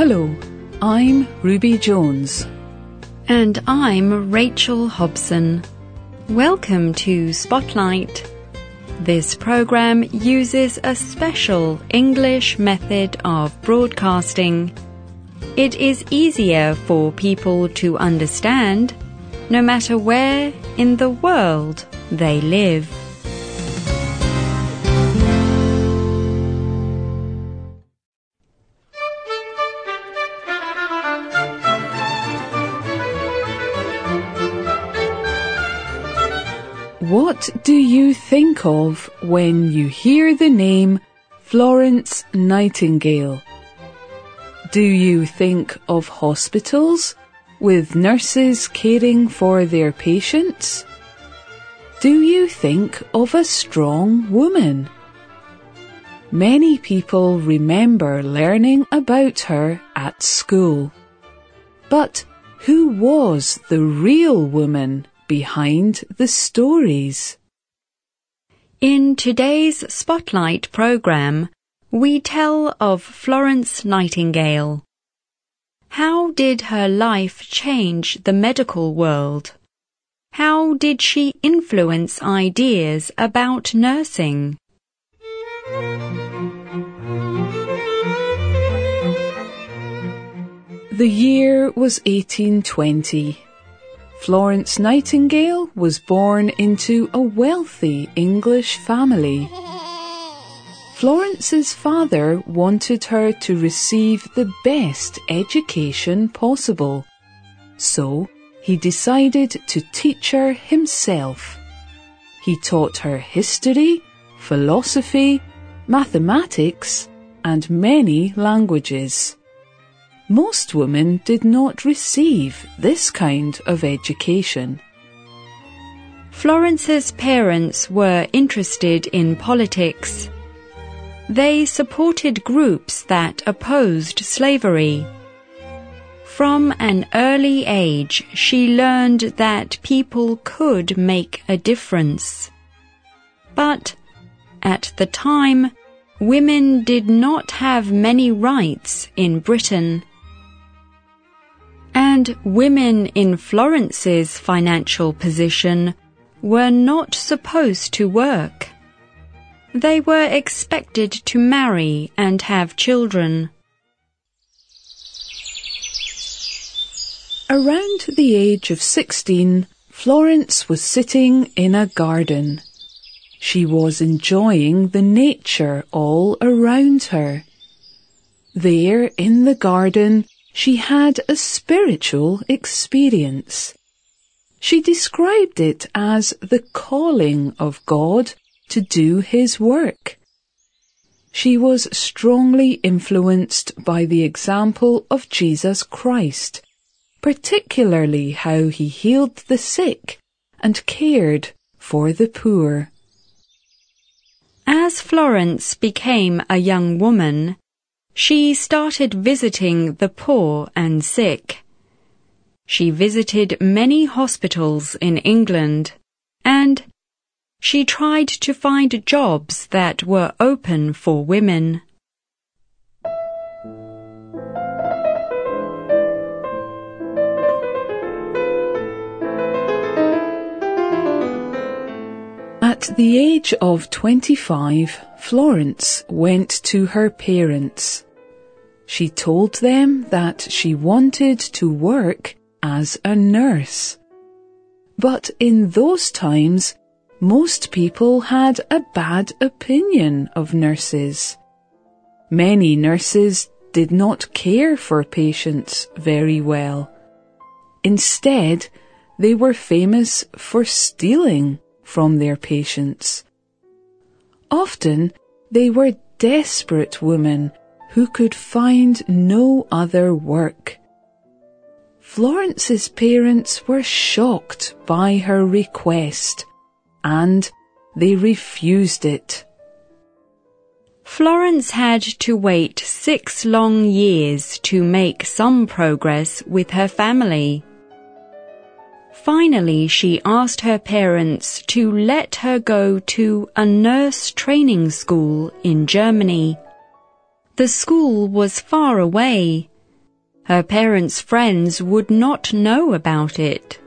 Hello, I'm Ruby Jones. And I'm Rachel Hobson. Welcome to Spotlight. This program uses a special English method of broadcasting. It is easier for people to understand no matter where in the world they live. What do you think of when you hear the name Florence Nightingale? Do you think of hospitals with nurses caring for their patients? Do you think of a strong woman? Many people remember learning about her at school. But who was the real woman behind the stories? In today's Spotlight program, we tell of Florence Nightingale. How did her life change the medical world? How did she influence ideas about nursing? The year was 1820. Florence Nightingale was born into a wealthy English family. Florence's father wanted her to receive the best education possible. So he decided to teach her himself. He taught her history, philosophy, mathematics, and many languages. Most women did not receive this kind of education. Florence's parents were interested in politics. They supported groups that opposed slavery. From an early age, she learned that people could make a difference. But at the time, women did not have many rights in Britain. And women in Florence's financial position were not supposed to work. They were expected to marry and have children. Around the age of 16, Florence was sitting in a garden. She was enjoying the nature all around her. There in the garden, she had a spiritual experience. She described it as the calling of God to do his work. She was strongly influenced by the example of Jesus Christ, particularly how he healed the sick and cared for the poor. As Florence became a young woman, she started visiting the poor and sick. She visited many hospitals in England and she tried to find jobs that were open for women. At the age of 25, Florence went to her parents. She told them that she wanted to work as a nurse. But in those times, most people had a bad opinion of nurses. Many nurses did not care for patients very well. Instead, they were famous for stealing from their patients. Often, they were desperate women who could find no other work. Florence's parents were shocked by her request and they refused it. Florence had to wait six long years to make some progress with her family. Finally, she asked her parents to let her go to a nurse training school in Germany. The school was far away, Her parents' friends would not know about it.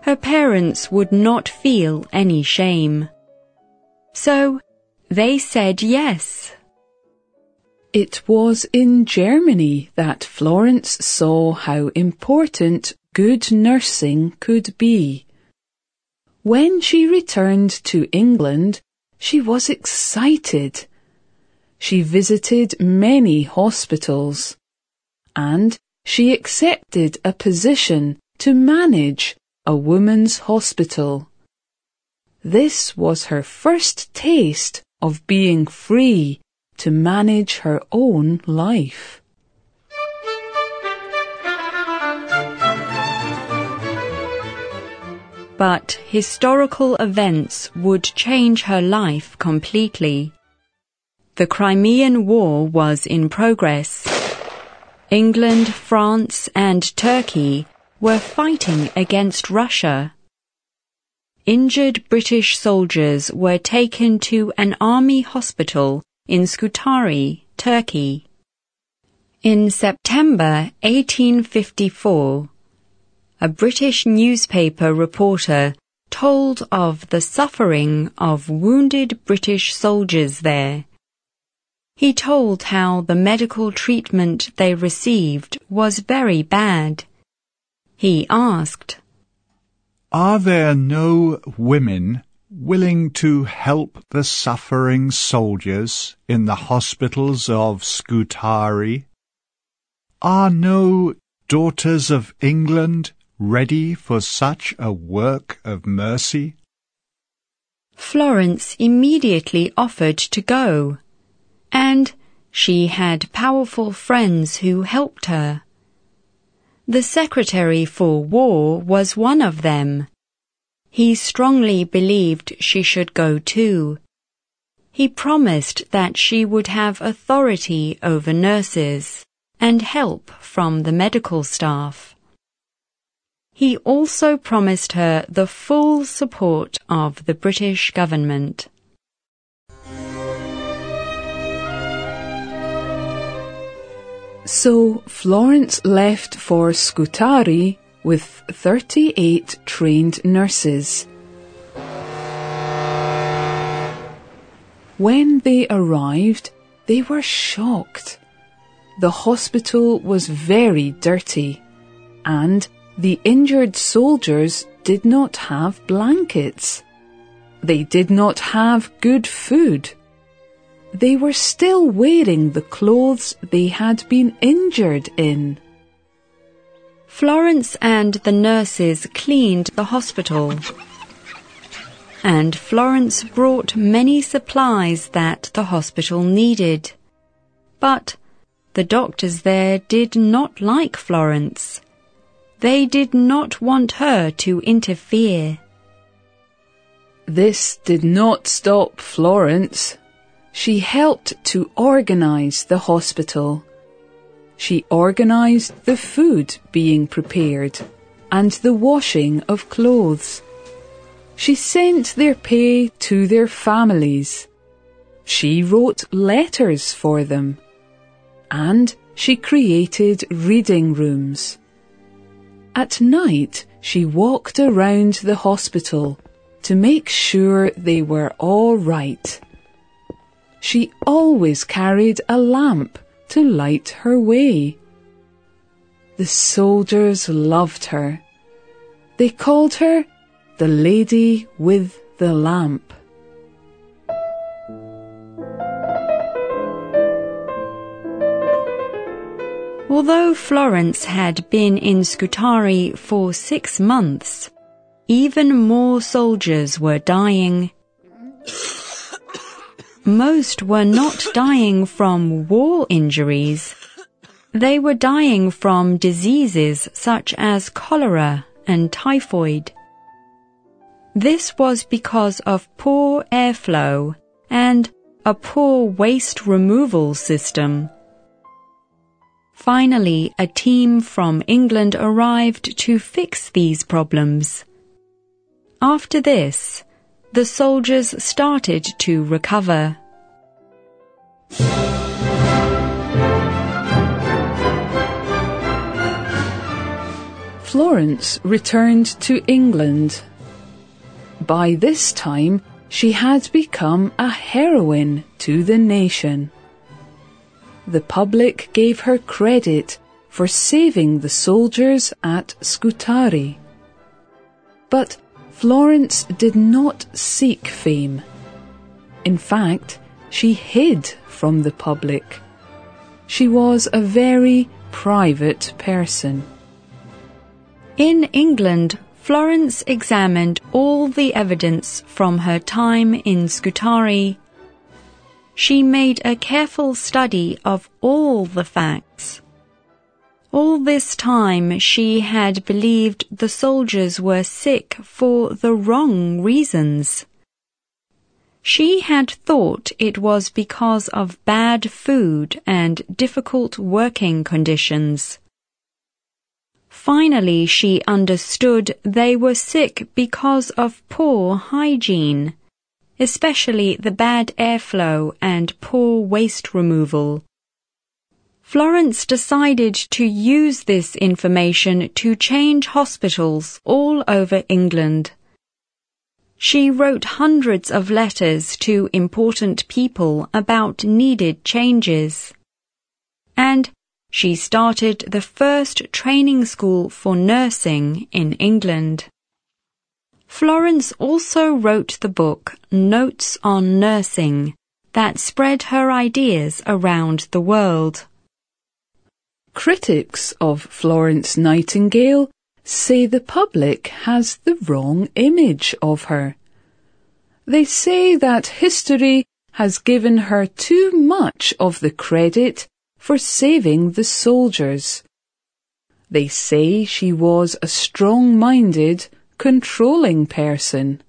Her parents would not feel any shame. So they said yes. It was in Germany that Florence saw how important good nursing could be. When she returned to England, she was excited. She visited many hospitals and she accepted a position to manage a woman's hospital. This was her first taste of being free to manage her own life. But historical events would change her life completely. The Crimean War was in progress. England, France, and Turkey were fighting against Russia. Injured British soldiers were taken to an army hospital in Scutari, Turkey. In September 1854, a British newspaper reporter told of the suffering of wounded British soldiers there. He told how the medical treatment they received was very bad. He asked, Are there no women willing to help the suffering soldiers in the hospitals of Scutari? Are no daughters of England ready for such a work of mercy? Florence immediately offered to go and she had powerful friends who helped her. The Secretary for War was one of them. He strongly believed she should go too. He promised that she would have authority over nurses and help from the medical staff. He also promised her the full support of the British government. So Florence left for Scutari with 38 trained nurses. When they arrived, they were shocked. The hospital was very dirty and the injured soldiers did not have blankets. They did not have good food they were still wearing the clothes they had been injured in. Florence and the nurses cleaned the hospital. And Florence brought many supplies that the hospital needed. But the doctors there did not like Florence. They did not want her to interfere. This did not stop Florence she helped to organize the hospital. She organized the food being prepared and the washing of clothes. She sent their pay to their families. She wrote letters for them. And she created reading rooms. At night, she walked around the hospital to make sure they were all right she always carried a lamp to light her way. The soldiers loved her. They called her the lady with the lamp. Although Florence had been in Scutari for six months, even more soldiers were dying most were not dying from war injuries. They were dying from diseases such as cholera and typhoid. This was because of poor airflow and a poor waste removal system. Finally, a team from England arrived to fix these problems. After this, the soldiers started to recover. Florence returned to England. By this time, she had become a heroine to the nation. The public gave her credit for saving the soldiers at Scutari. But Florence did not seek fame. In fact, she hid from the public. She was a very private person. In England, Florence examined all the evidence from her time in Scutari. She made a careful study of all the facts. All this time she had believed the soldiers were sick for the wrong reasons. She had thought it was because of bad food and difficult working conditions. Finally, she understood they were sick because of poor hygiene, especially the bad airflow and poor waste removal. Florence decided to use this information to change hospitals all over England. She wrote hundreds of letters to important people about needed changes. And she started the first training school for nursing in England. Florence also wrote the book Notes on Nursing that spread her ideas around the world. Critics of Florence Nightingale say the public has the wrong image of her. They say that history has given her too much of the credit for saving the soldiers. They say she was a strong-minded, controlling person.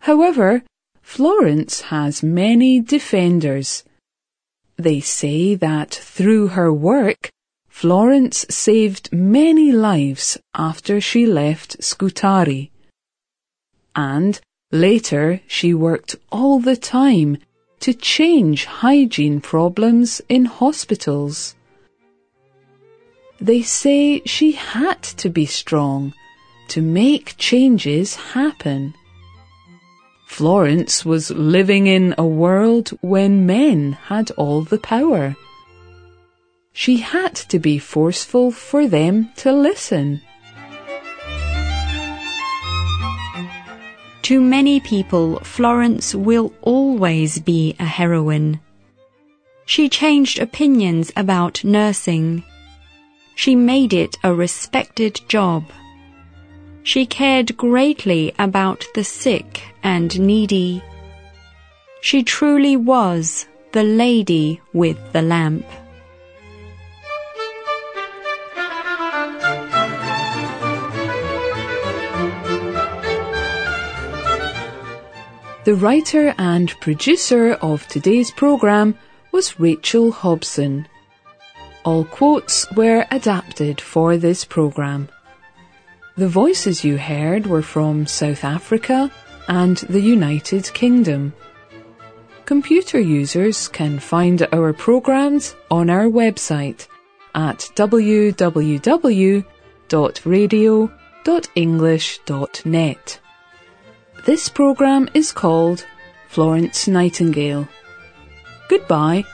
However, Florence has many defenders. They say that through her work, Florence saved many lives after she left Scutari. And later she worked all the time to change hygiene problems in hospitals. They say she had to be strong to make changes happen. Florence was living in a world when men had all the power. She had to be forceful for them to listen. To many people, Florence will always be a heroine. She changed opinions about nursing. She made it a respected job. She cared greatly about the sick and needy. She truly was the lady with the lamp. The writer and producer of today's programme was Rachel Hobson. All quotes were adapted for this programme. The voices you heard were from South Africa and the United Kingdom. Computer users can find our programs on our website at www.radio.english.net. This program is called Florence Nightingale. Goodbye.